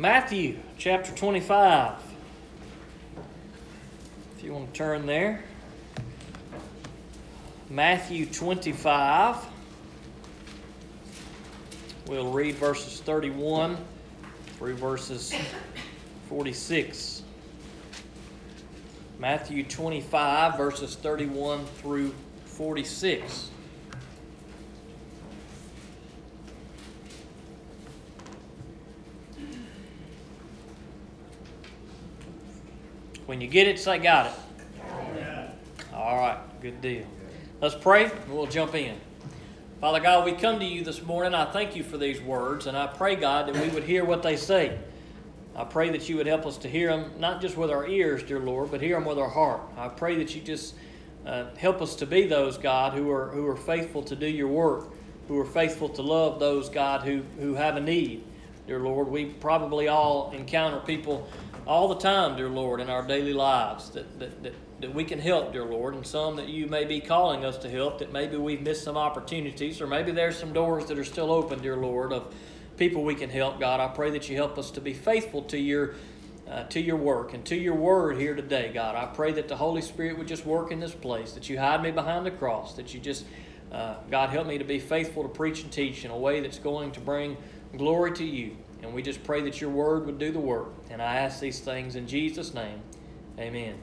Matthew chapter 25. If you want to turn there. Matthew 25. We'll read verses 31 through verses 46. Matthew 25, verses 31 through 46. When you get it, say, got it. All right, good deal. Let's pray, we'll jump in. Father God, we come to you this morning. I thank you for these words, and I pray, God, that we would hear what they say. I pray that you would help us to hear them, not just with our ears, dear Lord, but hear them with our heart. I pray that you just uh, help us to be those, God, who are, who are faithful to do your work, who are faithful to love those, God, who, who have a need. Dear Lord, we probably all encounter people all the time, dear Lord, in our daily lives that, that, that, that we can help, dear Lord, and some that you may be calling us to help, that maybe we've missed some opportunities, or maybe there's some doors that are still open, dear Lord, of people we can help, God. I pray that you help us to be faithful to your uh, to your work and to your word here today, God. I pray that the Holy Spirit would just work in this place, that you hide me behind the cross, that you just, uh, God, help me to be faithful to preach and teach in a way that's going to bring glory to you. And we just pray that your word would do the work. And I ask these things in Jesus' name. Amen.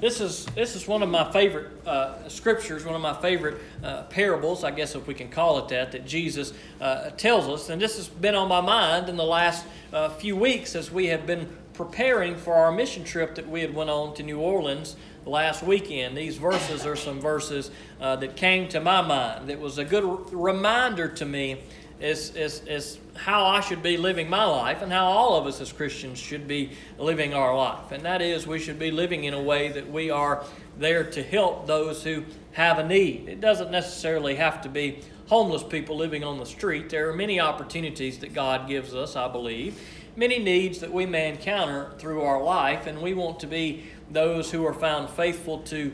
This is this is one of my favorite uh, scriptures, one of my favorite uh, parables, I guess if we can call it that, that Jesus uh, tells us. And this has been on my mind in the last uh, few weeks as we have been preparing for our mission trip that we had went on to New Orleans last weekend. These verses are some verses uh, that came to my mind. That was a good reminder to me is, is, is how I should be living my life and how all of us as Christians should be living our life. And that is, we should be living in a way that we are there to help those who have a need. It doesn't necessarily have to be homeless people living on the street. There are many opportunities that God gives us, I believe, many needs that we may encounter through our life, and we want to be those who are found faithful to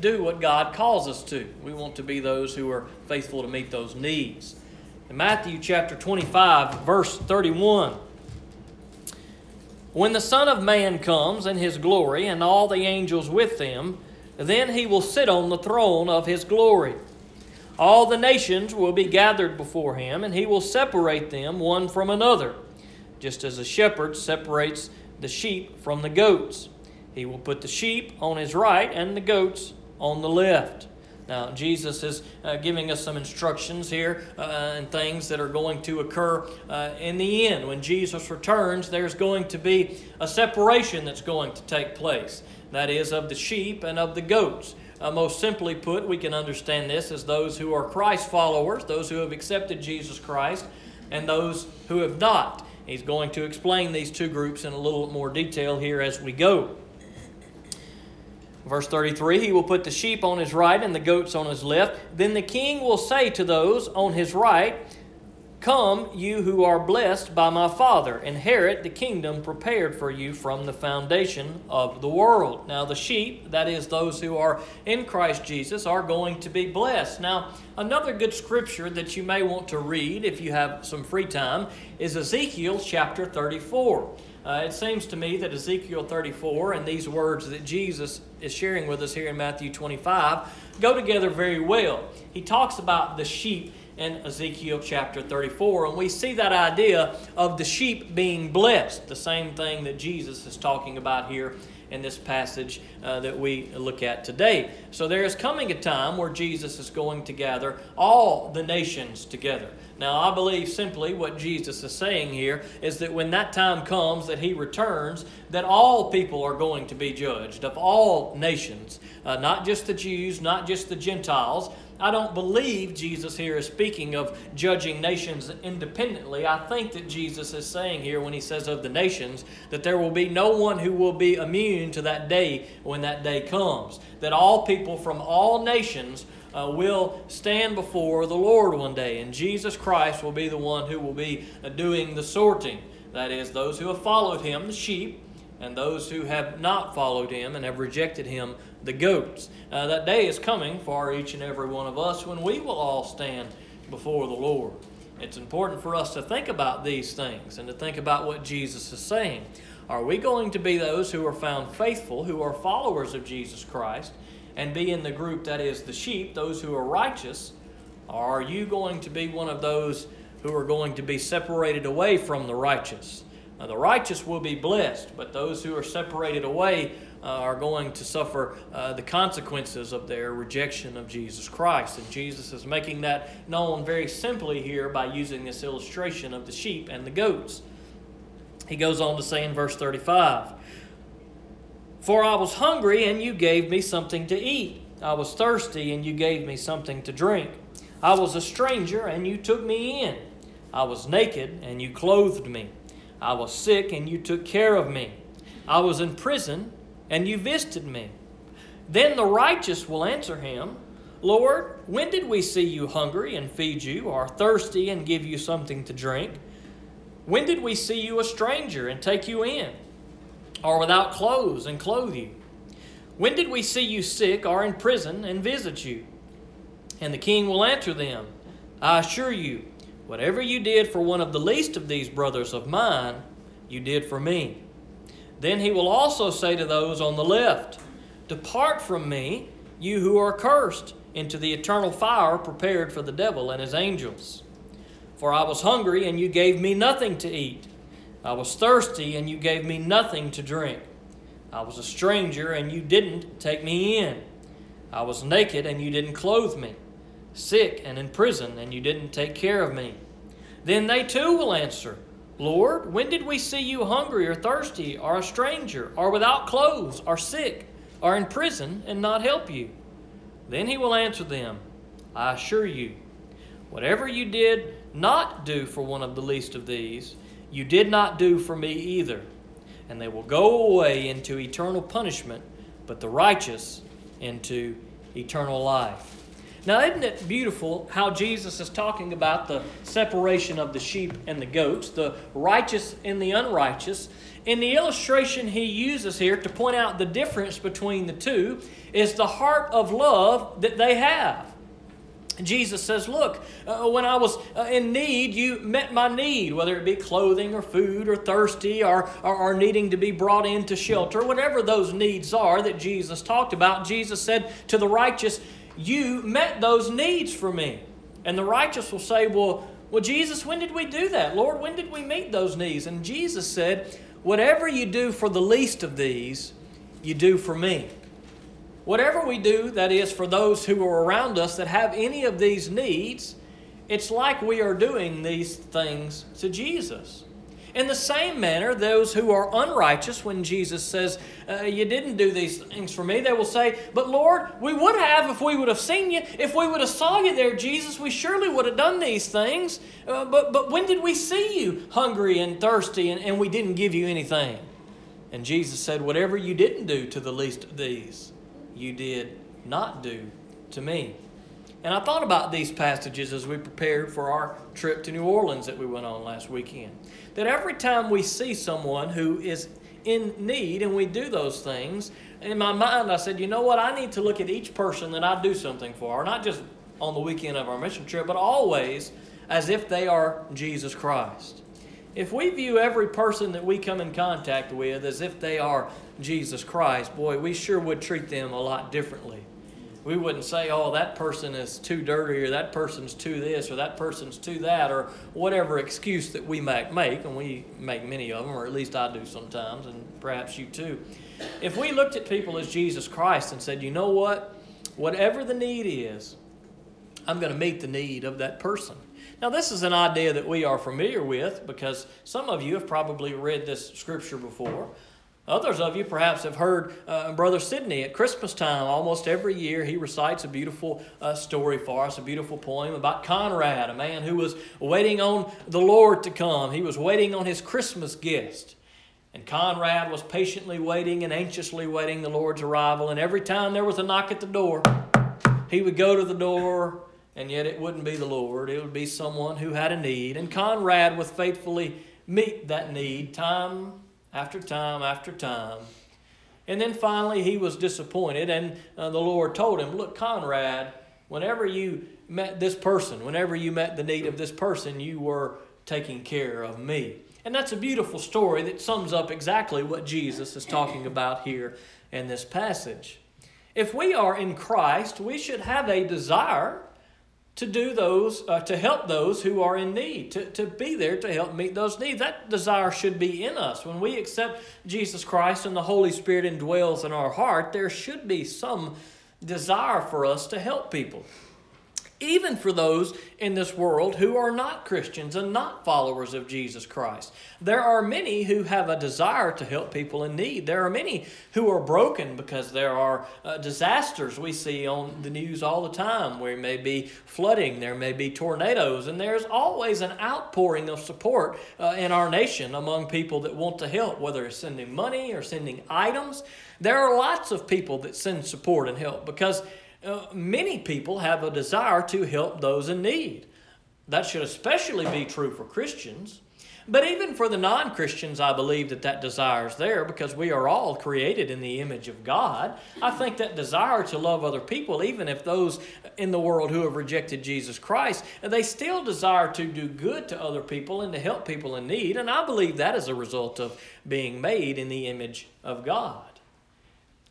do what God calls us to. We want to be those who are faithful to meet those needs. In Matthew chapter 25, verse 31. When the Son of Man comes in his glory and all the angels with him, then he will sit on the throne of his glory. All the nations will be gathered before him, and he will separate them one from another, just as a shepherd separates the sheep from the goats. He will put the sheep on his right and the goats on the left. Now, Jesus is uh, giving us some instructions here uh, and things that are going to occur uh, in the end. When Jesus returns, there's going to be a separation that's going to take place. That is, of the sheep and of the goats. Uh, most simply put, we can understand this as those who are Christ followers, those who have accepted Jesus Christ, and those who have not. He's going to explain these two groups in a little more detail here as we go. Verse 33 He will put the sheep on his right and the goats on his left. Then the king will say to those on his right, Come, you who are blessed by my Father, inherit the kingdom prepared for you from the foundation of the world. Now, the sheep, that is, those who are in Christ Jesus, are going to be blessed. Now, another good scripture that you may want to read if you have some free time is Ezekiel chapter 34. Uh, it seems to me that Ezekiel 34 and these words that Jesus is sharing with us here in Matthew 25 go together very well. He talks about the sheep in Ezekiel chapter 34, and we see that idea of the sheep being blessed, the same thing that Jesus is talking about here in this passage uh, that we look at today. So there is coming a time where Jesus is going to gather all the nations together. Now, I believe simply what Jesus is saying here is that when that time comes that he returns, that all people are going to be judged, of all nations, uh, not just the Jews, not just the Gentiles. I don't believe Jesus here is speaking of judging nations independently. I think that Jesus is saying here, when he says of the nations, that there will be no one who will be immune to that day when that day comes. That all people from all nations uh, will stand before the Lord one day, and Jesus Christ will be the one who will be uh, doing the sorting. That is, those who have followed him, the sheep, and those who have not followed him and have rejected him, the goats. Uh, that day is coming for each and every one of us when we will all stand before the Lord. It's important for us to think about these things and to think about what Jesus is saying. Are we going to be those who are found faithful, who are followers of Jesus Christ, and be in the group that is the sheep, those who are righteous? Or are you going to be one of those who are going to be separated away from the righteous? Now, the righteous will be blessed, but those who are separated away uh, are going to suffer uh, the consequences of their rejection of Jesus Christ. And Jesus is making that known very simply here by using this illustration of the sheep and the goats. He goes on to say in verse 35 For I was hungry, and you gave me something to eat. I was thirsty, and you gave me something to drink. I was a stranger, and you took me in. I was naked, and you clothed me. I was sick, and you took care of me. I was in prison, and you visited me. Then the righteous will answer him, Lord, when did we see you hungry and feed you, or thirsty and give you something to drink? When did we see you a stranger and take you in, or without clothes and clothe you? When did we see you sick or in prison and visit you? And the king will answer them, I assure you, whatever you did for one of the least of these brothers of mine, you did for me. Then he will also say to those on the left, Depart from me, you who are cursed, into the eternal fire prepared for the devil and his angels. For I was hungry, and you gave me nothing to eat. I was thirsty, and you gave me nothing to drink. I was a stranger, and you didn't take me in. I was naked, and you didn't clothe me. Sick and in prison, and you didn't take care of me. Then they too will answer, Lord, when did we see you hungry or thirsty or a stranger or without clothes or sick or in prison and not help you? Then he will answer them, I assure you, whatever you did not do for one of the least of these, you did not do for me either. And they will go away into eternal punishment, but the righteous into eternal life. Now, isn't it beautiful how Jesus is talking about the separation of the sheep and the goats, the righteous and the unrighteous? In the illustration he uses here to point out the difference between the two is the heart of love that they have. Jesus says, Look, uh, when I was uh, in need, you met my need, whether it be clothing or food or thirsty or, or, or, needing to be brought into shelter, whatever those needs are that Jesus talked about. Jesus said to the righteous, you met those needs for me. And the righteous will say, Well, well, Jesus, when did we do that? Lord, when did we meet those needs? And Jesus said, Whatever you do for the least of these, you do for me. Whatever we do, that is, for those who are around us that have any of these needs, it's like we are doing these things to Jesus. In the same manner, those who are unrighteous, when Jesus says, uh, You didn't do these things for me, they will say, But Lord, we would have if we would have seen you. If we would have saw you there, Jesus, we surely would have done these things. Uh, but, but when did we see you hungry and thirsty and, and we didn't give you anything? And Jesus said, Whatever you didn't do to the least of these, you did not do to me. And I thought about these passages as we prepared for our trip to New Orleans that we went on last weekend. That every time we see someone who is in need and we do those things, in my mind I said, you know what? I need to look at each person that I do something for, not just on the weekend of our mission trip, but always as if they are Jesus Christ. If we view every person that we come in contact with as if they are Jesus Christ, boy, we sure would treat them a lot differently we wouldn't say, oh, that person is too dirty or that person's too this or that person's too that or whatever excuse that we might make, and we make many of them, or at least I do sometimes, and perhaps you too. If we looked at people as Jesus Christ and said, you know what? Whatever the need is, I'm going to meet the need of that person. Now, this is an idea that we are familiar with because some of you have probably read this scripture before. Others of you perhaps have heard uh, Brother Sidney at Christmas time. Almost every year, he recites a beautiful uh, story for us, a beautiful poem about Conrad, a man who was waiting on the Lord to come. He was waiting on his Christmas gift. And Conrad was patiently waiting and anxiously waiting the Lord's arrival. And every time there was a knock at the door, he would go to the door, and yet it wouldn't be the Lord. It would be someone who had a need. And Conrad would faithfully meet that need time after time after time. And then finally he was disappointed, and uh, the Lord told him, Look, Conrad, whenever you met this person, whenever you met the need of this person, you were taking care of me. And that's a beautiful story that sums up exactly what Jesus is talking about here in this passage. If we are in Christ, we should have a desire to do those, uh, to help those who are in need, to, to be there to help meet those needs. That desire should be in us. When we accept Jesus Christ and the Holy Spirit indwells in our heart, there should be some desire for us to help people even for those in this world who are not Christians and not followers of Jesus Christ. There are many who have a desire to help people in need. There are many who are broken because there are uh, disasters we see on the news all the time where may be flooding, there may be tornadoes, and there's always an outpouring of support uh, in our nation among people that want to help, whether it's sending money or sending items. There are lots of people that send support and help because uh, many people have a desire to help those in need. That should especially be true for Christians. But even for the non Christians, I believe that that desire is there because we are all created in the image of God. I think that desire to love other people, even if those in the world who have rejected Jesus Christ, they still desire to do good to other people and to help people in need. And I believe that is a result of being made in the image of God.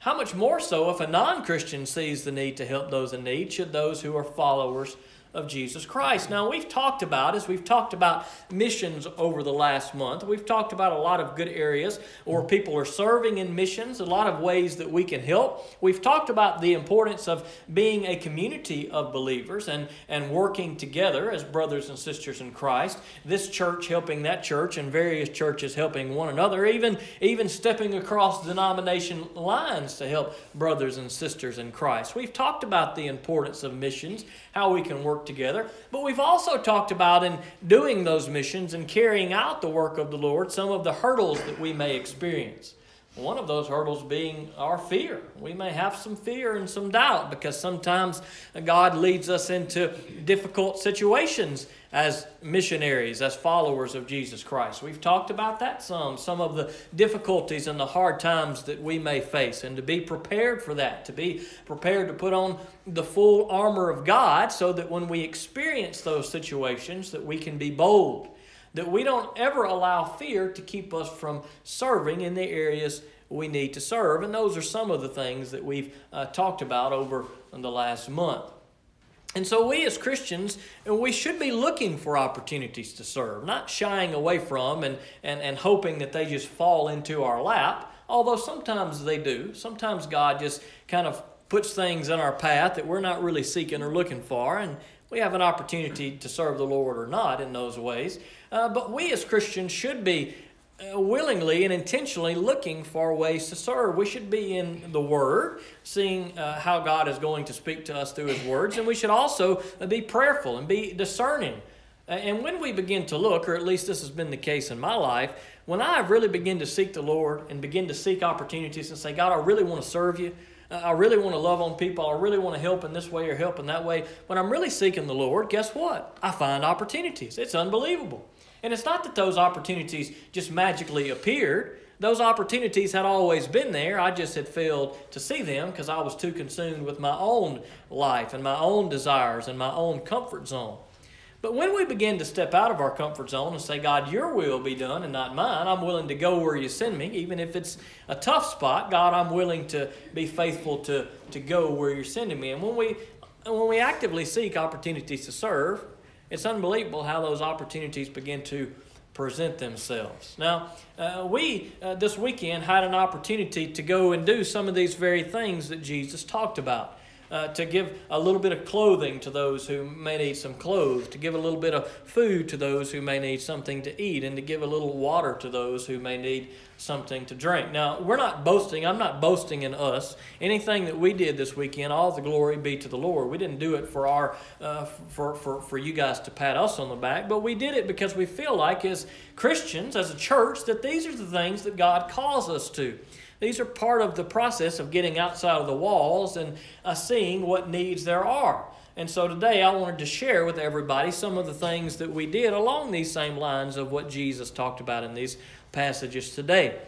How much more so if a non Christian sees the need to help those in need, should those who are followers of Jesus Christ. Now, we've talked about, as we've talked about missions over the last month, we've talked about a lot of good areas where people are serving in missions, a lot of ways that we can help. We've talked about the importance of being a community of believers and, and working together as brothers and sisters in Christ. This church helping that church, and various churches helping one another, even, even stepping across denomination lines to help brothers and sisters in Christ. We've talked about the importance of missions, how we can work work together. But we've also talked about in doing those missions and carrying out the work of the Lord some of the hurdles that we may experience. One of those hurdles being our fear. We may have some fear and some doubt because sometimes God leads us into difficult situations as missionaries, as followers of Jesus Christ. We've talked about that some, some of the difficulties and the hard times that we may face, and to be prepared for that, to be prepared to put on the full armor of God so that when we experience those situations that we can be bold that we don't ever allow fear to keep us from serving in the areas we need to serve. And those are some of the things that we've uh, talked about over the last month. And so, we as Christians, we should be looking for opportunities to serve, not shying away from and, and, and hoping that they just fall into our lap, although sometimes they do. Sometimes God just kind of puts things in our path that we're not really seeking or looking for, and we have an opportunity to serve the Lord or not in those ways. Uh, but we as Christians should be uh, willingly and intentionally looking for ways to serve. We should be in the Word, seeing uh, how God is going to speak to us through His words, and we should also be prayerful and be discerning. And when we begin to look, or at least this has been the case in my life, when I really begin to seek the Lord and begin to seek opportunities and say, God, I really want to serve you. I really want to love on people. I really want to help in this way or help in that way. When I'm really seeking the Lord, guess what? I find opportunities. It's unbelievable. And it's not that those opportunities just magically appeared. Those opportunities had always been there. I just had failed to see them because I was too consumed with my own life and my own desires and my own comfort zone. But when we begin to step out of our comfort zone and say, God, your will be done and not mine, I'm willing to go where you send me, even if it's a tough spot, God, I'm willing to be faithful to, to go where you're sending me. And when we, when we actively seek opportunities to serve, it's unbelievable how those opportunities begin to present themselves. Now, uh, we uh, this weekend had an opportunity to go and do some of these very things that Jesus talked about uh, to give a little bit of clothing to those who may need some clothes, to give a little bit of food to those who may need something to eat, and to give a little water to those who may need something to drink. Now, we're not boasting. I'm not boasting in us. Anything that we did this weekend, all the glory be to the Lord. We didn't do it for our uh, for, for, for you guys to pat us on the back, but we did it because we feel like as Christians, as a church, that these are the things that God calls us to. These are part of the process of getting outside of the walls and uh, seeing what needs there are. And so today I wanted to share with everybody some of the things that we did along these same lines of what Jesus talked about in these passages today.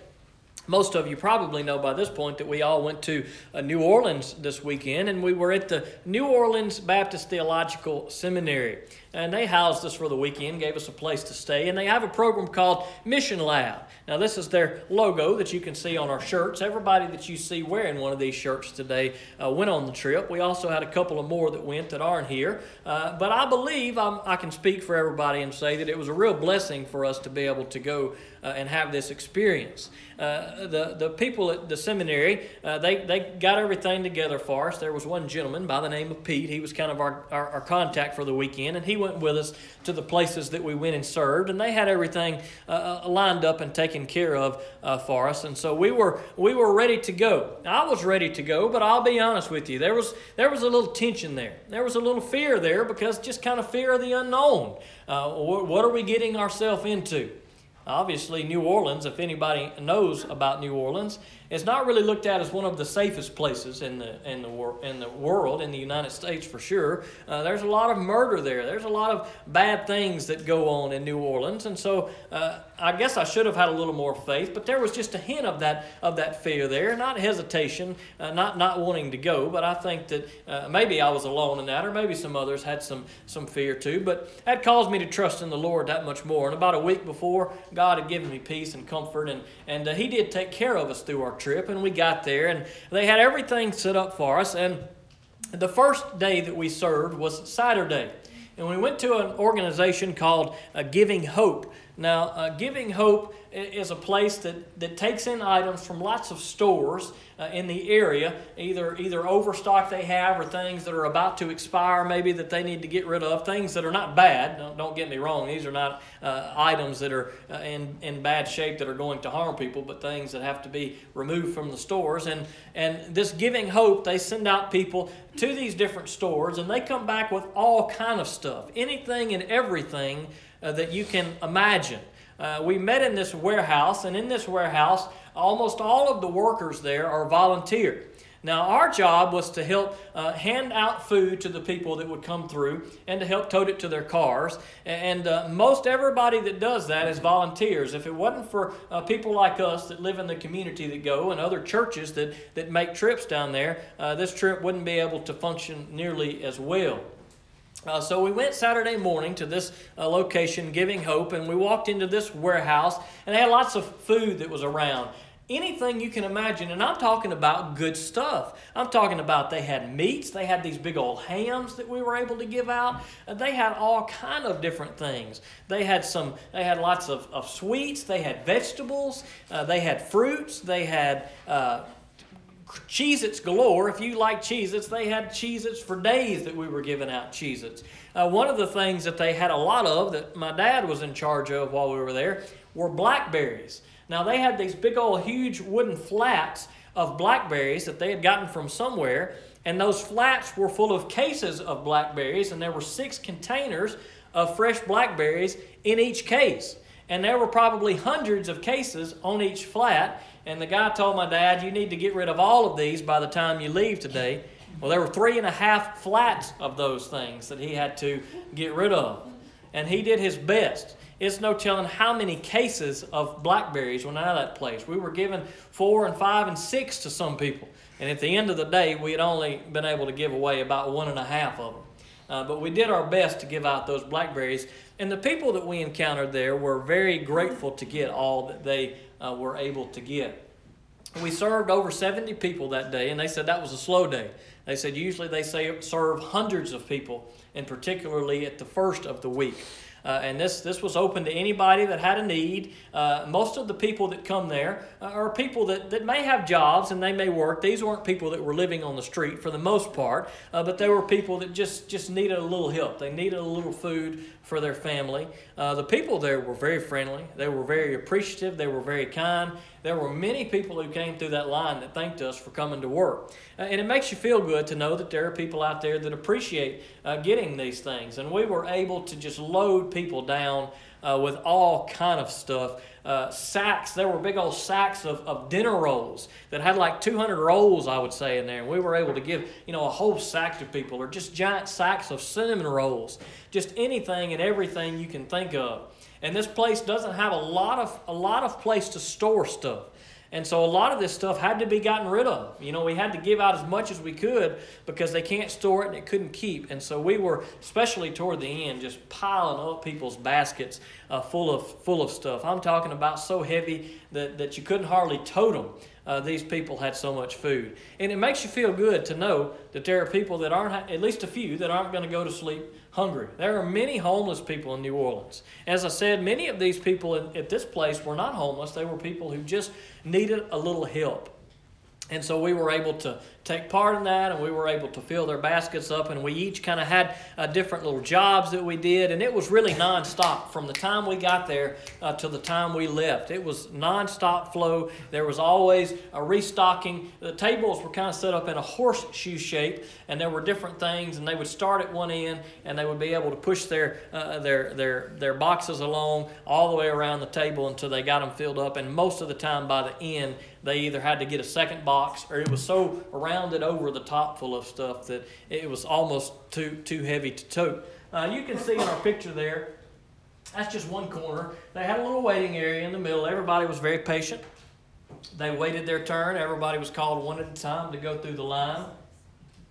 most of you probably know by this point that we all went to uh, New Orleans this weekend, and we were at the New Orleans Baptist Theological Seminary. And they housed us for the weekend, gave us a place to stay, and they have a program called Mission Lab. Now, this is their logo that you can see on our shirts. Everybody that you see wearing one of these shirts today uh, went on the trip. We also had a couple of more that went that aren't here. Uh, but I believe I'm, i can speak for everybody and say that it was a real blessing for us to be able to go uh, and have this experience. Uh, the, the people at the seminary, uh, they, they got everything together for us. There was one gentleman by the name of Pete. He was kind of our, our, our contact for the weekend, and he went with us to the places that we went and served, and they had everything uh, uh lined up and taken care of uh, for us. And so we were we were ready to go. I was ready to go, but I'll be honest with you, there was there was a little tension there. There was a little fear there because just kind of fear of the unknown. Uh, what are we getting ourselves into? Obviously, New Orleans, if anybody knows about New Orleans, is not really looked at as one of the safest places in the in the wor- in the world in the United States for sure. Uh, there's a lot of murder there. There's a lot of bad things that go on in New Orleans, and so uh, I guess I should have had a little more faith. But there was just a hint of that of that fear there, not hesitation, uh, not not wanting to go. But I think that uh, maybe I was alone in that, or maybe some others had some some fear too. But that caused me to trust in the Lord that much more. And about a week before, God had given me peace and comfort, and and uh, He did take care of us through our trip, and we got there, and they had everything set up for us. And the first day that we served was Saturday. And we went to an organization called uh, Giving Hope. Now, uh, Giving Hope is a place that, that takes in items from lots of stores uh, in the area, either either overstock they have or things that are about to expire, maybe that they need to get rid of, things that are not bad. Don't, don't get me wrong; these are not uh, items that are uh, in in bad shape that are going to harm people, but things that have to be removed from the stores. And and this Giving Hope, they send out people to these different stores, and they come back with all kind of stuff, anything and everything uh, that you can imagine. Uh, we met in this warehouse, and in this warehouse, almost all of the workers there are volunteer. Now, our job was to help uh, hand out food to the people that would come through and to help tote it to their cars. And uh, most everybody that does that is volunteers. If it wasn't for uh, people like us that live in the community that go and other churches that, that make trips down there, uh, this trip wouldn't be able to function nearly as well. Uh, so we went Saturday morning to this uh, location, Giving Hope, and we walked into this warehouse, and they had lots of food that was around. Anything you can imagine, and I'm talking about good stuff. I'm talking about they had meats, they had these big old hams that we were able to give out. Uh, they had all kind of different things. They had some, they had lots of, of sweets, they had vegetables, uh, they had fruits, they had uh, Cheez Its galore. If you like Cheez Its, they had Cheez Its for days that we were giving out Cheez Its. Uh, one of the things that they had a lot of that my dad was in charge of while we were there were blackberries. Now, they had these big old huge wooden flats of blackberries that they had gotten from somewhere, and those flats were full of cases of blackberries, and there were six containers of fresh blackberries in each case. And there were probably hundreds of cases on each flat and the guy told my dad, You need to get rid of all of these by the time you leave today. Well, there were three and a half flats of those things that he had to get rid of. And he did his best. It's no telling how many cases of blackberries went out of that place. We were given four and five and six to some people. And at the end of the day, we had only been able to give away about one and a half of them. Uh, but we did our best to give out those blackberries. And the people that we encountered there were very grateful to get all that they uh, were able to get. We served over 70 people that day, and they said that was a slow day. They said usually they serve hundreds of people, and particularly at the first of the week. Uh, and this, this was open to anybody that had a need. Uh, most of the people that come there uh, are people that, that may have jobs and they may work. These weren't people that were living on the street for the most part, uh, but they were people that just, just needed a little help. They needed a little food for their family. Uh, the people there were very friendly, they were very appreciative, they were very kind. There were many people who came through that line that thanked us for coming to work. Uh, and it makes you feel good to know that there are people out there that appreciate uh, getting these things. And we were able to just load people down uh, with all kind of stuff. Uh, sacks, there were big old sacks of, of dinner rolls that had like 200 rolls, I would say, in there. And we were able to give, you know, a whole sack to people, or just giant sacks of cinnamon rolls, just anything and everything you can think of. And this place doesn't have a lot of a lot of place to store stuff. And so a lot of this stuff had to be gotten rid of. You know, we had to give out as much as we could because they can't store it and it couldn't keep. And so we were, especially toward the end, just piling up people's baskets uh, full of full of stuff. I'm talking about so heavy that, that you couldn't hardly tote them. Uh, these people had so much food. And it makes you feel good to know that there are people that aren't, at least a few, that aren't going to go to sleep hungry. There are many homeless people in New Orleans. As I said, many of these people at this place were not homeless, they were people who just needed a little help. And so we were able to take part in that and we were able to fill their baskets up and we each kind of had uh, different little jobs that we did and it was really nonstop from the time we got there uh, to the time we left. It was nonstop flow. There was always a restocking. The tables were kind of set up in a horseshoe shape and there were different things and they would start at one end and they would be able to push their uh, their their their boxes along all the way around the table until they got them filled up and most of the time by the end they either had to get a second box or it was so rounded over the top full of stuff that it was almost too too heavy to tote. Uh, you can see in our picture there, that's just one corner. They had a little waiting area in the middle. Everybody was very patient. They waited their turn. Everybody was called one at a time to go through the line.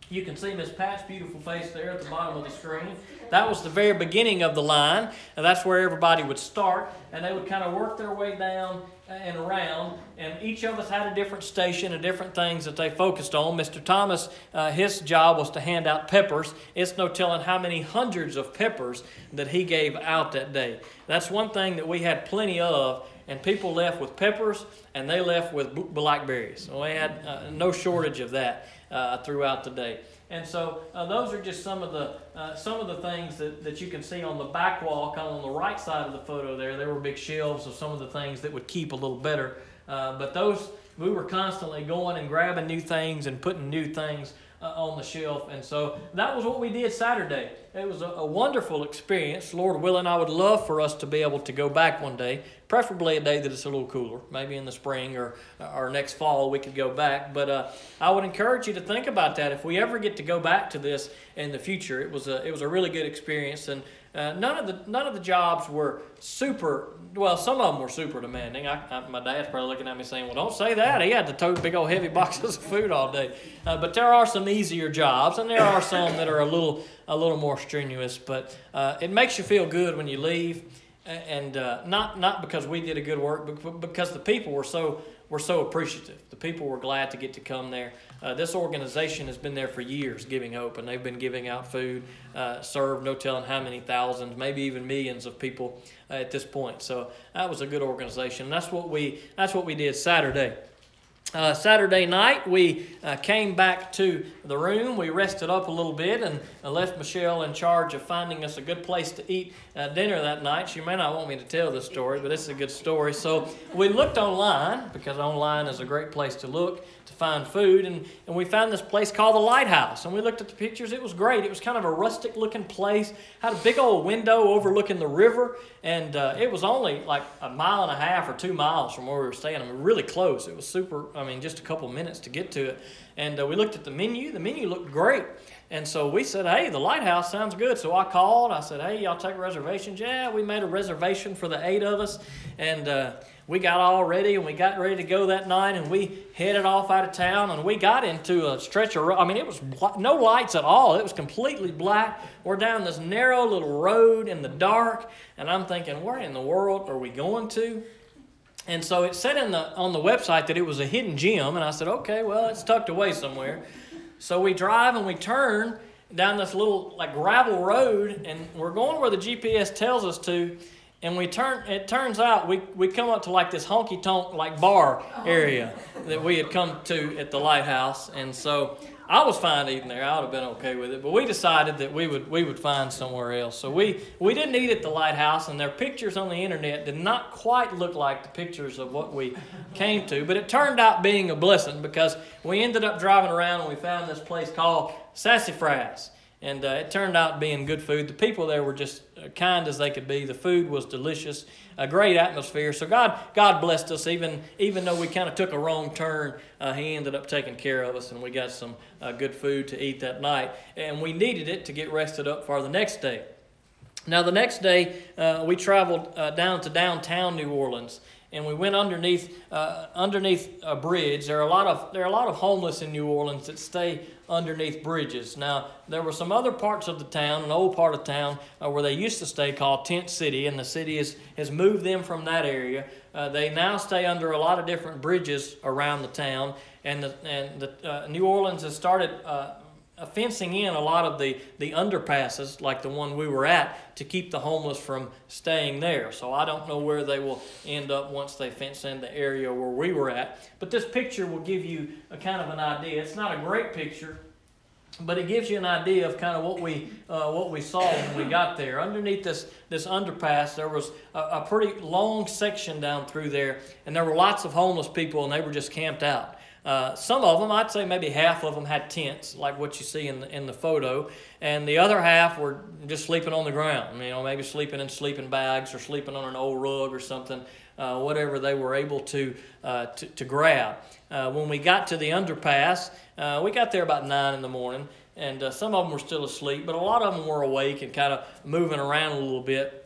You can see Miss Pat's beautiful face there at the bottom of the screen. That was the very beginning of the line, and that's where everybody would start, and they would kind of work their way down and around, and each of us had a different station and different things that they focused on. Mr. Thomas, uh, his job was to hand out peppers. It's no telling how many hundreds of peppers that he gave out that day. That's one thing that we had plenty of, and people left with peppers and they left with blackberries. We had uh, no shortage of that uh, throughout the day. And so uh, those are just some of the uh, some of the things that, that you can see on the back wall, kind of on the right side of the photo there. There were big shelves of some of the things that would keep a little better. Uh, but those we were constantly going and grabbing new things and putting new things uh, on the shelf. And so that was what we did Saturday. It was a, a, wonderful experience. Lord willing, I would love for us to be able to go back one day, preferably a day that it's a little cooler. Maybe in the spring or, or next fall we could go back. But uh, I would encourage you to think about that. If we ever get to go back to this in the future, it was a, it was a really good experience. And uh, none of the none of the jobs were super. Well, some of them were super demanding. I, I, my dad's probably looking at me saying, "Well, don't say that." He had to tote big old heavy boxes of food all day. Uh, but there are some easier jobs, and there are some that are a little a little more strenuous. But uh, it makes you feel good when you leave, and uh, not not because we did a good work, but because the people were so were so appreciative. The people were glad to get to come there. Uh, this organization has been there for years, Giving Hope, and they've been giving out food, uh, served no telling how many thousands, maybe even millions of people uh, at this point. So that was a good organization. That's what we that's what we did Saturday. Uh, Saturday night, we uh, came back to the room. We rested up a little bit and uh, left Michelle in charge of finding us a good place to eat uh, dinner that night. She may not want me to tell this story, but it's a good story. So we looked online because online is a great place to look to find food, and, and we found this place called the Lighthouse. And we looked at the pictures. It was great. It was kind of a rustic looking place, had a big old window overlooking the river, and uh, it was only like a mile and a half or two miles from where we were staying. I mean, really close. It was super, I mean, just a couple minutes to get to it. And uh, we looked at the menu. The menu looked great. And so we said, hey, the lighthouse sounds good. So I called. I said, hey, y'all take reservations? Yeah, we made a reservation for the eight of us. And uh, we got all ready and we got ready to go that night and we headed off out of town and we got into a stretch of road. I mean, it was no lights at all. It was completely black. We're down this narrow little road in the dark. And I'm thinking, where in the world are we going to? And so it said in the, on the website that it was a hidden gem. And I said, okay, well, it's tucked away somewhere. So we drive and we turn down this little like gravel road and we're going where the GPS tells us to and we turn it turns out we, we come up to like this honky tonk like bar oh. area that we had come to at the lighthouse and so I was fine eating there. I would have been okay with it, but we decided that we would we would find somewhere else. So we we didn't eat at the lighthouse, and their pictures on the internet did not quite look like the pictures of what we came to. But it turned out being a blessing because we ended up driving around and we found this place called Sassafras and uh, it turned out being good food. The people there were just uh, kind as they could be. The food was delicious, a great atmosphere. So God, God blessed us. Even even though we kind of took a wrong turn, uh, He ended up taking care of us, and we got some uh, good food to eat that night. And we needed it to get rested up for the next day. Now the next day, uh, we traveled uh, down to downtown New Orleans. and we went underneath uh, underneath a bridge. There are a lot of there are a lot of homeless in New Orleans that stay underneath bridges. Now there were some other parts of the town, an old part of town uh, where they used to stay called Tent City, and the city has has moved them from that area. Uh, they now stay under a lot of different bridges around the town, and the and the uh, New Orleans has started uh, fencing in a lot of the, the underpasses, like the one we were at, to keep the homeless from staying there. So I don't know where they will end up once they fence in the area where we were at. But this picture will give you a kind of an idea. It's not a great picture, but it gives you an idea of kind of what we uh, what we saw when we got there. Underneath this this underpass, there was a, a pretty long section down through there, and there were lots of homeless people, and they were just camped out. Uh, some of them, I'd say maybe half of them had tents, like what you see in the, in the photo, and the other half were just sleeping on the ground. You know, maybe sleeping in sleeping bags or sleeping on an old rug or something, uh, whatever they were able to uh, to, to, grab. Uh, when we got to the underpass, uh, we got there about nine in the morning, and some of them were still asleep, but a lot of them were awake and kind of moving around a little bit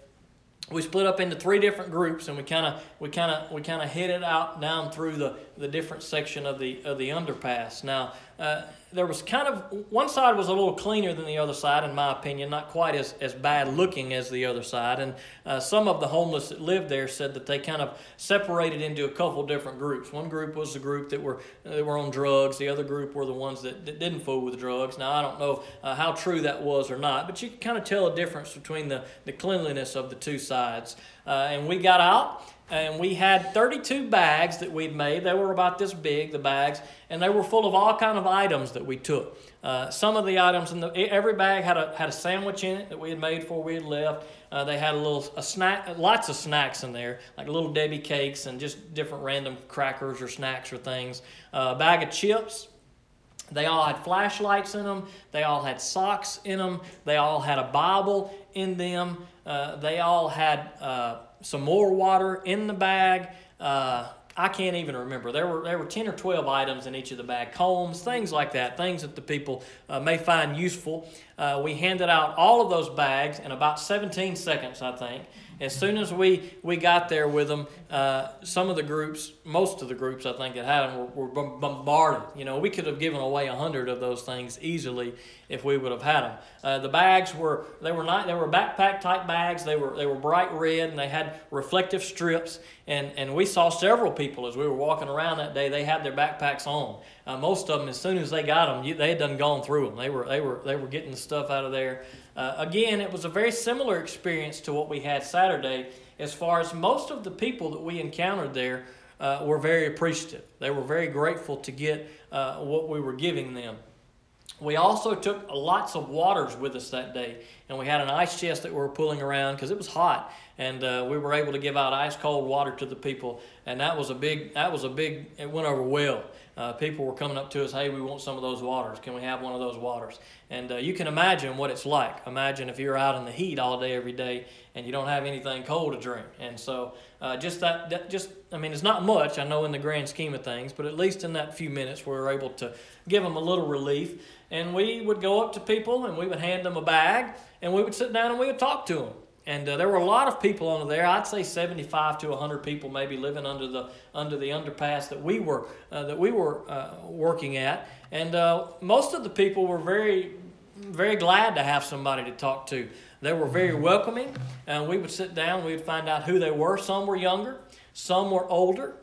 we split up into three different groups and we kind of we kind of we kind of headed out down through the, the different section of the of the underpass now uh, there was kind of one side was a little cleaner than the other side, in my opinion, not quite as, as bad looking as the other side. And uh, some of the homeless that lived there said that they kind of separated into a couple different groups. One group was the group that were that were on drugs. The other group were the ones that, that didn't fool with drugs. Now I don't know uh, how true that was or not, but you can kind of tell a difference between the, the cleanliness of the two sides. Uh, and we got out and we had 32 bags that we'd made they were about this big the bags and they were full of all kind of items that we took uh, some of the items in the every bag had a had a sandwich in it that we had made before we had left uh, they had a little a snack lots of snacks in there like little debbie cakes and just different random crackers or snacks or things uh, a bag of chips they all had flashlights in them. They all had socks in them. They all had a Bible in them. Uh, they all had uh, some more water in the bag. Uh, I can't even remember. There were there were ten or twelve items in each of the bag, combs, things like that, things that the people uh, may find useful. Uh, we handed out all of those bags in about 17 seconds, I think. As soon as we, we got there with them, uh, some of the groups, most of the groups I think that had them were, were bombarded. You know, we could have given away a hundred of those things easily if we would have had them. Uh, the bags were they were not they were backpack type bags. They were they were bright red and they had reflective strips. And and we saw several people as we were walking around that day. They had their backpacks on. Uh, most of them, as soon as they got them, you, they had done gone through them. They were they were they were getting the stuff out of there. Uh, again, it was a very similar experience to what we had Saturday, as far as most of the people that we encountered there uh, were very appreciative. They were very grateful to get uh, what we were giving them. We also took lots of waters with us that day, and we had an ice chest that we were pulling around because it was hot, and uh, we were able to give out ice cold water to the people, and that was a big that was a big it went over well uh, people were coming up to us, hey, we want some of those waters. Can we have one of those waters? And uh, you can imagine what it's like. Imagine if you're out in the heat all day, every day, and you don't have anything cold to drink. And so, uh, just that, that, just, I mean, it's not much, I know, in the grand scheme of things, but at least in that few minutes, we were able to give them a little relief. And we would go up to people and we would hand them a bag, and we would sit down and we would talk to them. And uh, there were a lot of people under there. I'd say 75 to 100 people maybe living under the under the underpass that we were uh, that we were uh, working at. And uh, most of the people were very very glad to have somebody to talk to. They were very welcoming, and we would sit down. We would find out who they were. Some were younger, some were older.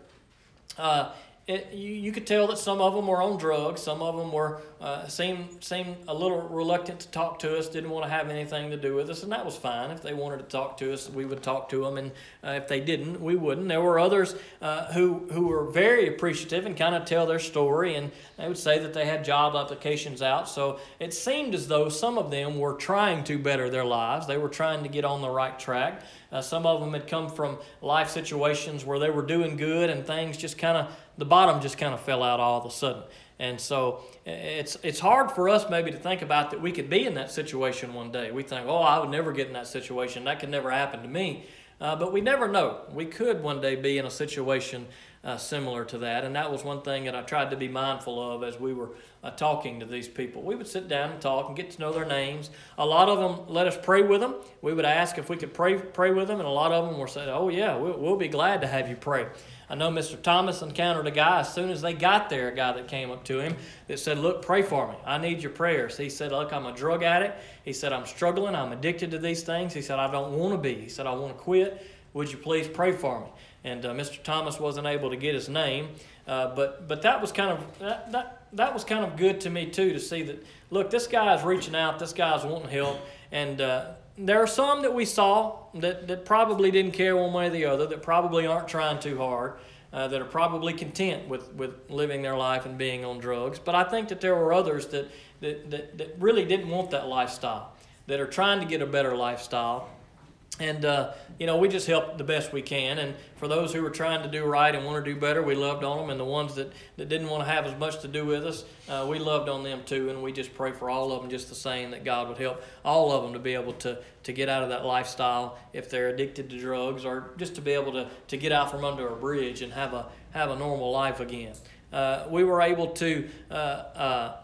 Uh, it, you, you could tell that some of them were on drugs. Some of them were uh, seemed seemed a little reluctant to talk to us. Didn't want to have anything to do with us, and that was fine. If they wanted to talk to us, we would talk to them, and uh, if they didn't, we wouldn't. There were others uh, who who were very appreciative and kind of tell their story, and they would say that they had job applications out. So it seemed as though some of them were trying to better their lives. They were trying to get on the right track. Uh, some of them had come from life situations where they were doing good, and things just kind of the bottom just kind of fell out all of a sudden. And so it's it's hard for us maybe to think about that we could be in that situation one day. We think, oh, I would never get in that situation. That could never happen to me. Uh, but we never know. We could one day be in a situation uh, similar to that. And that was one thing that I tried to be mindful of as we were uh, talking to these people. We would sit down and talk and get to know their names. A lot of them let us pray with them. We would ask if we could pray pray with them, and a lot of them were saying, "Oh yeah, we'll, we'll be glad to have you pray." I know Mr. Thomas encountered a guy as soon as they got there, a guy that came up to him that said, Look, pray for me. I need your prayers. He said, Look, I'm a drug addict. He said, I'm struggling. I'm addicted to these things. He said, I don't want to be. He said, I want to quit. Would you please pray for me? And uh, Mr. Thomas wasn't able to get his name, uh, but but that was kind of that, that that was kind of good to me too to see that look this guy is reaching out, this guy's wanting help, and uh, there are some that we saw that that probably didn't care one way or the other, that probably aren't trying too hard. Uh, that are probably content with, with living their life and being on drugs. But I think that there were others that, that, that, that really didn't want that lifestyle, that are trying to get a better lifestyle, and, uh, you know, we just help the best we can. And for those who were trying to do right and want to do better, we loved on them. And the ones that, that didn't want to have as much to do with us, uh, we loved on them too. And we just pray for all of them just the same that God would help all of them to be able to, to get out of that lifestyle if they're addicted to drugs or just to be able to, to get out from under a bridge and have a, have a normal life again. Uh, we were able to uh, uh,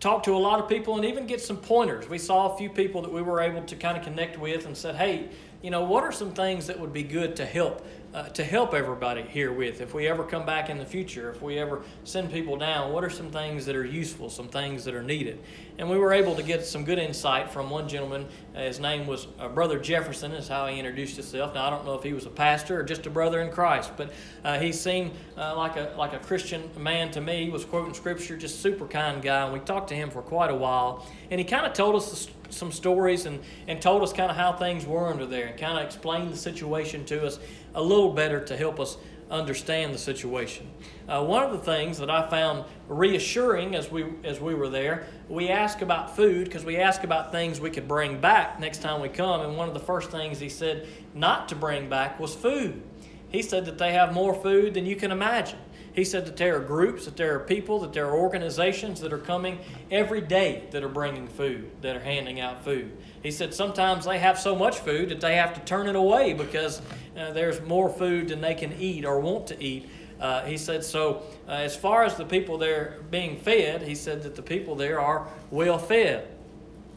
talk to a lot of people and even get some pointers. We saw a few people that we were able to kind of connect with and said, hey, you know, what are some things that would be good to help uh, to help everybody here with? If we ever come back in the future, if we ever send people down, what are some things that are useful, some things that are needed? And we were able to get some good insight from one gentleman. Uh, his name was uh, Brother Jefferson, is how he introduced himself. Now I don't know if he was a pastor or just a brother in Christ, but uh, he seemed uh, like a like a Christian man to me. He was quoting scripture, just super kind guy. And we talked to him for quite a while, and he kind of told us the some stories and, and told us kind of how things were under there and kind of explained the situation to us a little better to help us understand the situation. Uh, one of the things that I found reassuring as we as we were there, we asked about food because we asked about things we could bring back next time we come, and one of the first things he said not to bring back was food. He said that they have more food than you can imagine. He said that there are groups, that there are people, that there are organizations that are coming every day that are bringing food, that are handing out food. He said sometimes they have so much food that they have to turn it away because uh, there's more food than they can eat or want to eat. Uh, he said, so uh, as far as the people there being fed, he said that the people there are well fed.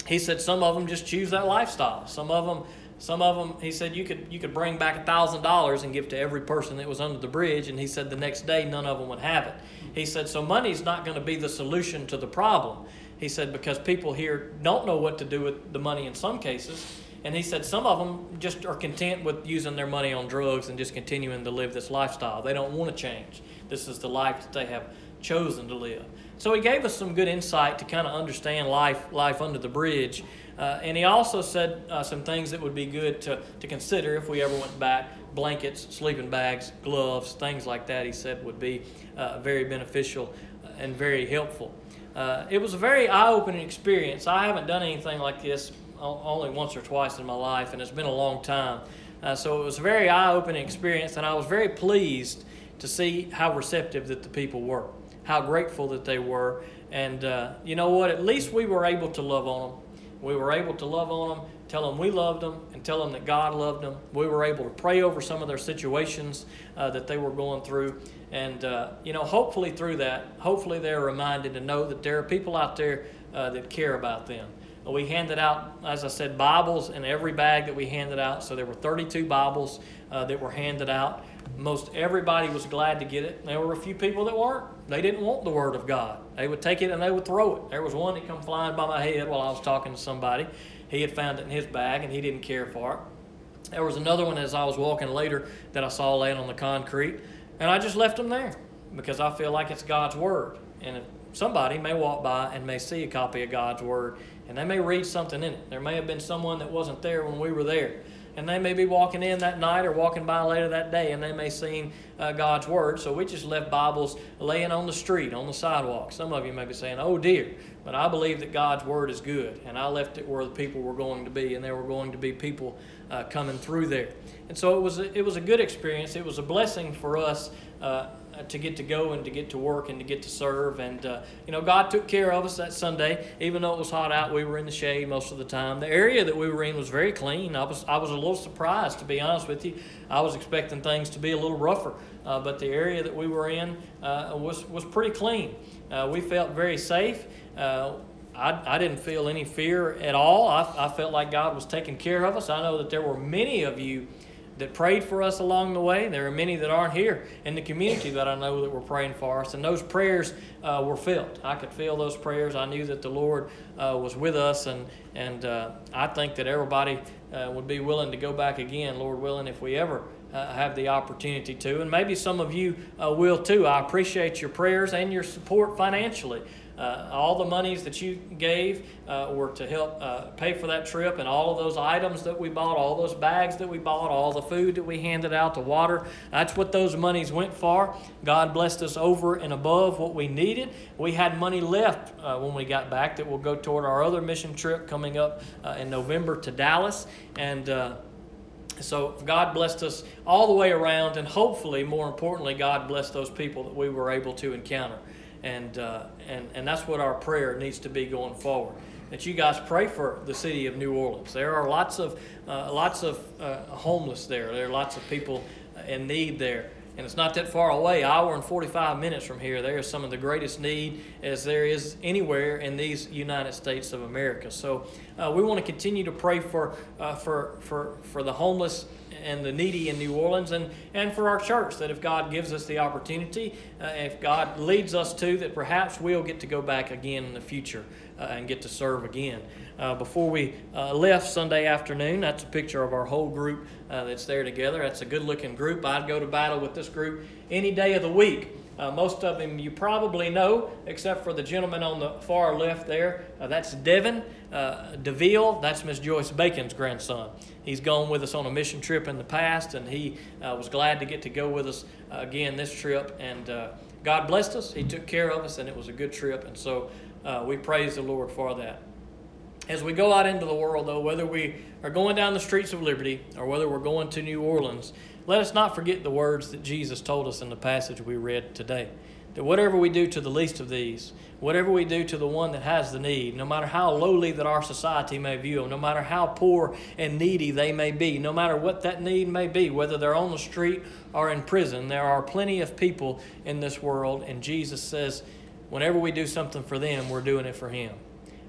He said some of them just choose that lifestyle. Some of them some of them, he said, you could you could bring back a thousand dollars and give to every person that was under the bridge, and he said the next day none of them would have it. He said, so money's not going to be the solution to the problem. He said because people here don't know what to do with the money in some cases, and he said some of them just are content with using their money on drugs and just continuing to live this lifestyle. They don't want to change. This is the life that they have chosen to live. So he gave us some good insight to kind of understand life life under the bridge uh, and he also said uh, some things that would be good to, to consider if we ever went back blankets, sleeping bags, gloves, things like that, he said would be uh, very beneficial and very helpful. Uh, it was a very eye opening experience. I haven't done anything like this only once or twice in my life, and it's been a long time. Uh, so it was a very eye opening experience, and I was very pleased to see how receptive that the people were, how grateful that they were. And uh, you know what? At least we were able to love on them we were able to love on them, tell them we loved them, and tell them that God loved them. We were able to pray over some of their situations uh, that they were going through. And, uh, you know, hopefully through that, hopefully they're reminded to know that there are people out there uh, that care about them. We handed out, as I said, Bibles in every bag that we handed out. So there were 32 Bibles uh, that were handed out. Most everybody was glad to get it. There were a few people that weren't. They didn't want the Word of God. They would take it and they would throw it. There was one that come flying by my head while I was talking to somebody. He had found it in his bag and he didn't care for it. There was another one as I was walking later that I saw laying on the concrete, and I just left them there because I feel like it's God's Word. And somebody may walk by and may see a copy of God's Word, and they may read something in it. There may have been someone that wasn't there when we were there and they may be walking in that night or walking by later that day, and they may see uh, God's Word. So we just left Bibles laying on the street, on the sidewalk. Some of you may be saying, oh dear, but I believe that God's Word is good, and I left it where the people were going to be, and there were going to be people uh, coming through there. And so it was, a, it was a good experience. It was a blessing for us. Uh, uh, to get to go and to get to work and to get to serve. And, uh, you know, God took care of us that Sunday. Even though it was hot out, we were in the shade most of the time. The area that we were in was very clean. I was, I was a little surprised, to be honest with you. I was expecting things to be a little rougher uh, but the area that we were in uh, was, was pretty clean. Uh, we felt very safe. I, I didn't feel any fear at all. I, I felt like God was taking care of us. I know that there were many of you that prayed for us along the way. There are many that aren't here in the community that I know that were praying for us, and those prayers uh, were felt. I could feel those prayers. I knew that the Lord uh, was with us, and and uh, I think that everybody uh, would be willing to go back again, Lord willing, if we ever. Uh, have the opportunity to, and maybe some of you uh, will too. I appreciate your prayers and your support financially. Uh, all the monies that you gave uh, were to help uh, pay for that trip, and all of those items that we bought, all those bags that we bought, all the food that we handed out, the water. That's what those monies went for. God blessed us over and above what we needed. We had money left uh, when we got back that will go toward our other mission trip coming up uh, in November to Dallas, and. Uh, so God blessed us all the way around, and hopefully, more importantly, God blessed those people that we were able to encounter and uh, and and that's what our prayer needs to be going forward. That you guys pray for the city of New Orleans. There are lots of uh, lots of uh, homeless there. There are lots of people in need there, and it's not that far away. Hour and forty five minutes from here. There is some of the greatest need as there is anywhere in these United States of America. So uh, we want to continue to pray for uh, for for for the homeless and the needy in New Orleans and, and for our church that if God gives us the opportunity, uh, if God leads us to, that perhaps we'll get to go back again in the future uh, and get to serve again. Uh, before we uh, left Sunday afternoon, that's a picture of our whole group uh, that's there together. That's a good looking group. I'd go to battle with this group any day of the week. Uh, most of them you probably know, except for the gentleman on the far left there. Uh, that's Devin uh, DeVille. That's Miss Joyce Bacon's grandson. He's gone with us on a mission trip in the past, and he uh, was glad to get to go with us uh, again this trip. And God blessed us. He took care of us, and it was a good trip. And so we praise the Lord for that. As we go out into the world, though, whether we are going down the streets of liberty or whether we're going to New Orleans, let us not forget the words that Jesus told us in the passage we read today. That whatever we do to the least of these, whatever we do to the one that has the need, no matter how lowly that our society may view them, no matter how poor and needy they may be, no matter what that need may be, whether they're on the street or in prison, there are plenty of people in this world, and Jesus says, whenever we do something for them, we're doing it for Him.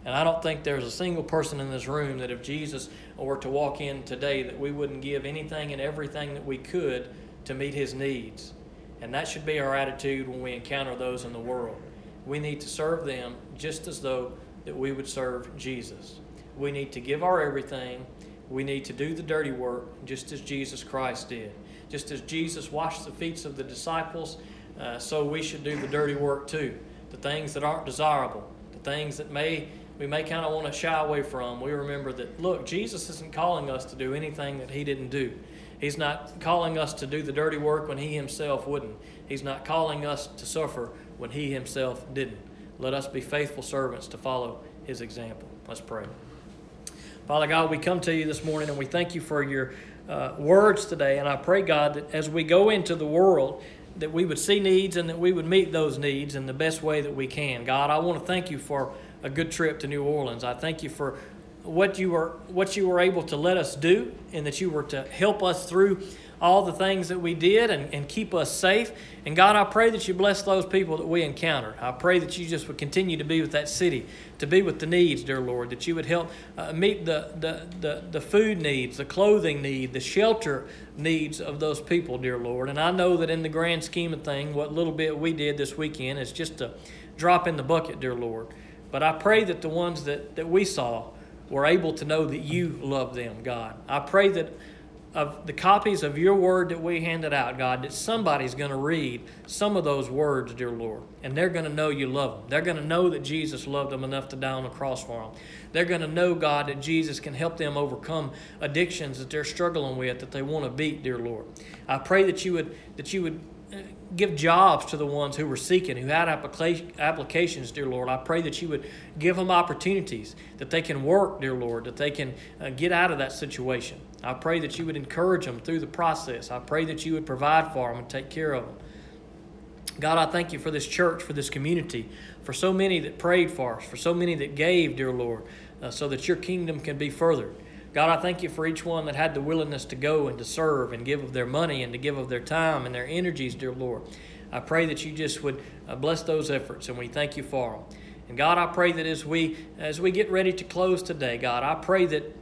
And I don't think there's a single person in this room that if Jesus were to walk in today, that we wouldn't give anything and everything that we could to meet his needs. And that should be our attitude when we encounter those in the world. We need to serve them just as though that we would serve Jesus. We need to give our everything. We need to do the dirty work just as Jesus Christ did. Just as Jesus washed the feet of the disciples, uh, so we should do the dirty work too. The things that aren't desirable, the things that may we may kind of want to shy away from, we remember that, look, Jesus isn't calling us to do anything that he didn't do. He's not calling us to do the dirty work when he himself wouldn't. He's not calling us to suffer when he himself didn't. Let us be faithful servants to follow his example. Let's pray. Father God, we come to you this morning and we thank you for your uh, words today. And I pray, God, that as we go into the world, that we would see needs and that we would meet those needs in the best way that we can. God, I want to thank you for a good trip to New Orleans. I thank you for what you were what you were able to let us do and that you were to help us through all the things that we did and, and keep us safe. And God, I pray that you bless those people that we encountered. I pray that you just would continue to be with that city, to be with the needs, dear Lord, that you would help uh, meet the, the, the, the food needs, the clothing need, the shelter needs of those people, dear Lord. And I know that in the grand scheme of things, what little bit we did this weekend is just a drop in the bucket, dear Lord. But I pray that the ones that, that we saw were able to know that you love them, God. I pray that of the copies of your word that we handed out, God, that somebody's going to read some of those words, dear Lord, and they're going to know you love them. They're going to know that Jesus loved them enough to die on the cross for them. They're going to know, God, that Jesus can help them overcome addictions that they're struggling with, that they want to beat, dear Lord. I pray that you would that you would give jobs to the ones who were seeking, who had applications, dear Lord. I pray that you would give them opportunities, that they can work, dear Lord, that they can uh, get out of that situation. I pray that you would encourage them through the process. I pray that you would provide for them and take care of them. God, I thank you for this church, for this community, for so many that prayed for us, for so many that gave, dear Lord, uh, so that your kingdom can be furthered. God, I thank you for each one that had the willingness to go and to serve and give of their money and to give of their time and their energies, dear Lord. I pray that you just would uh, bless those efforts, and we thank you for them. And God, I pray that as we as we get ready to close today, God, I pray that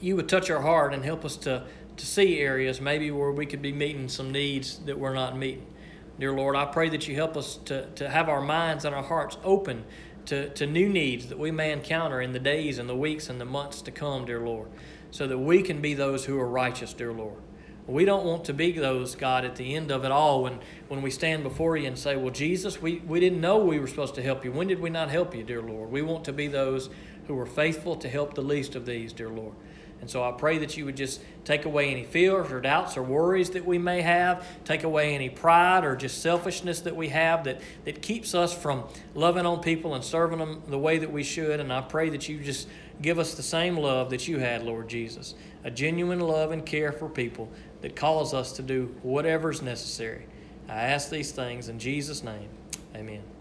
you would touch our heart and help us to to see areas maybe where we could be meeting some needs that we're not meeting. Dear Lord, I pray that you help us to, to have our minds and our hearts open to, to new needs that we may encounter in the days and the weeks and the months to come, dear Lord, so that we can be those who are righteous, dear Lord. We don't want to be those, God, at the end of it all when, when we stand before you and say, Well, Jesus, we, we didn't know we were supposed to help you. When did we not help you, dear Lord? We want to be those who are faithful to help the least of these, dear Lord. And so I pray that you would just take away any fears or doubts or worries that we may have, take away any pride or just selfishness that we have that, that keeps us from loving on people and serving them the way that we should. And I pray that you just give us the same love that you had, Lord Jesus a genuine love and care for people that calls us to do whatever is necessary. I ask these things in Jesus' name. Amen.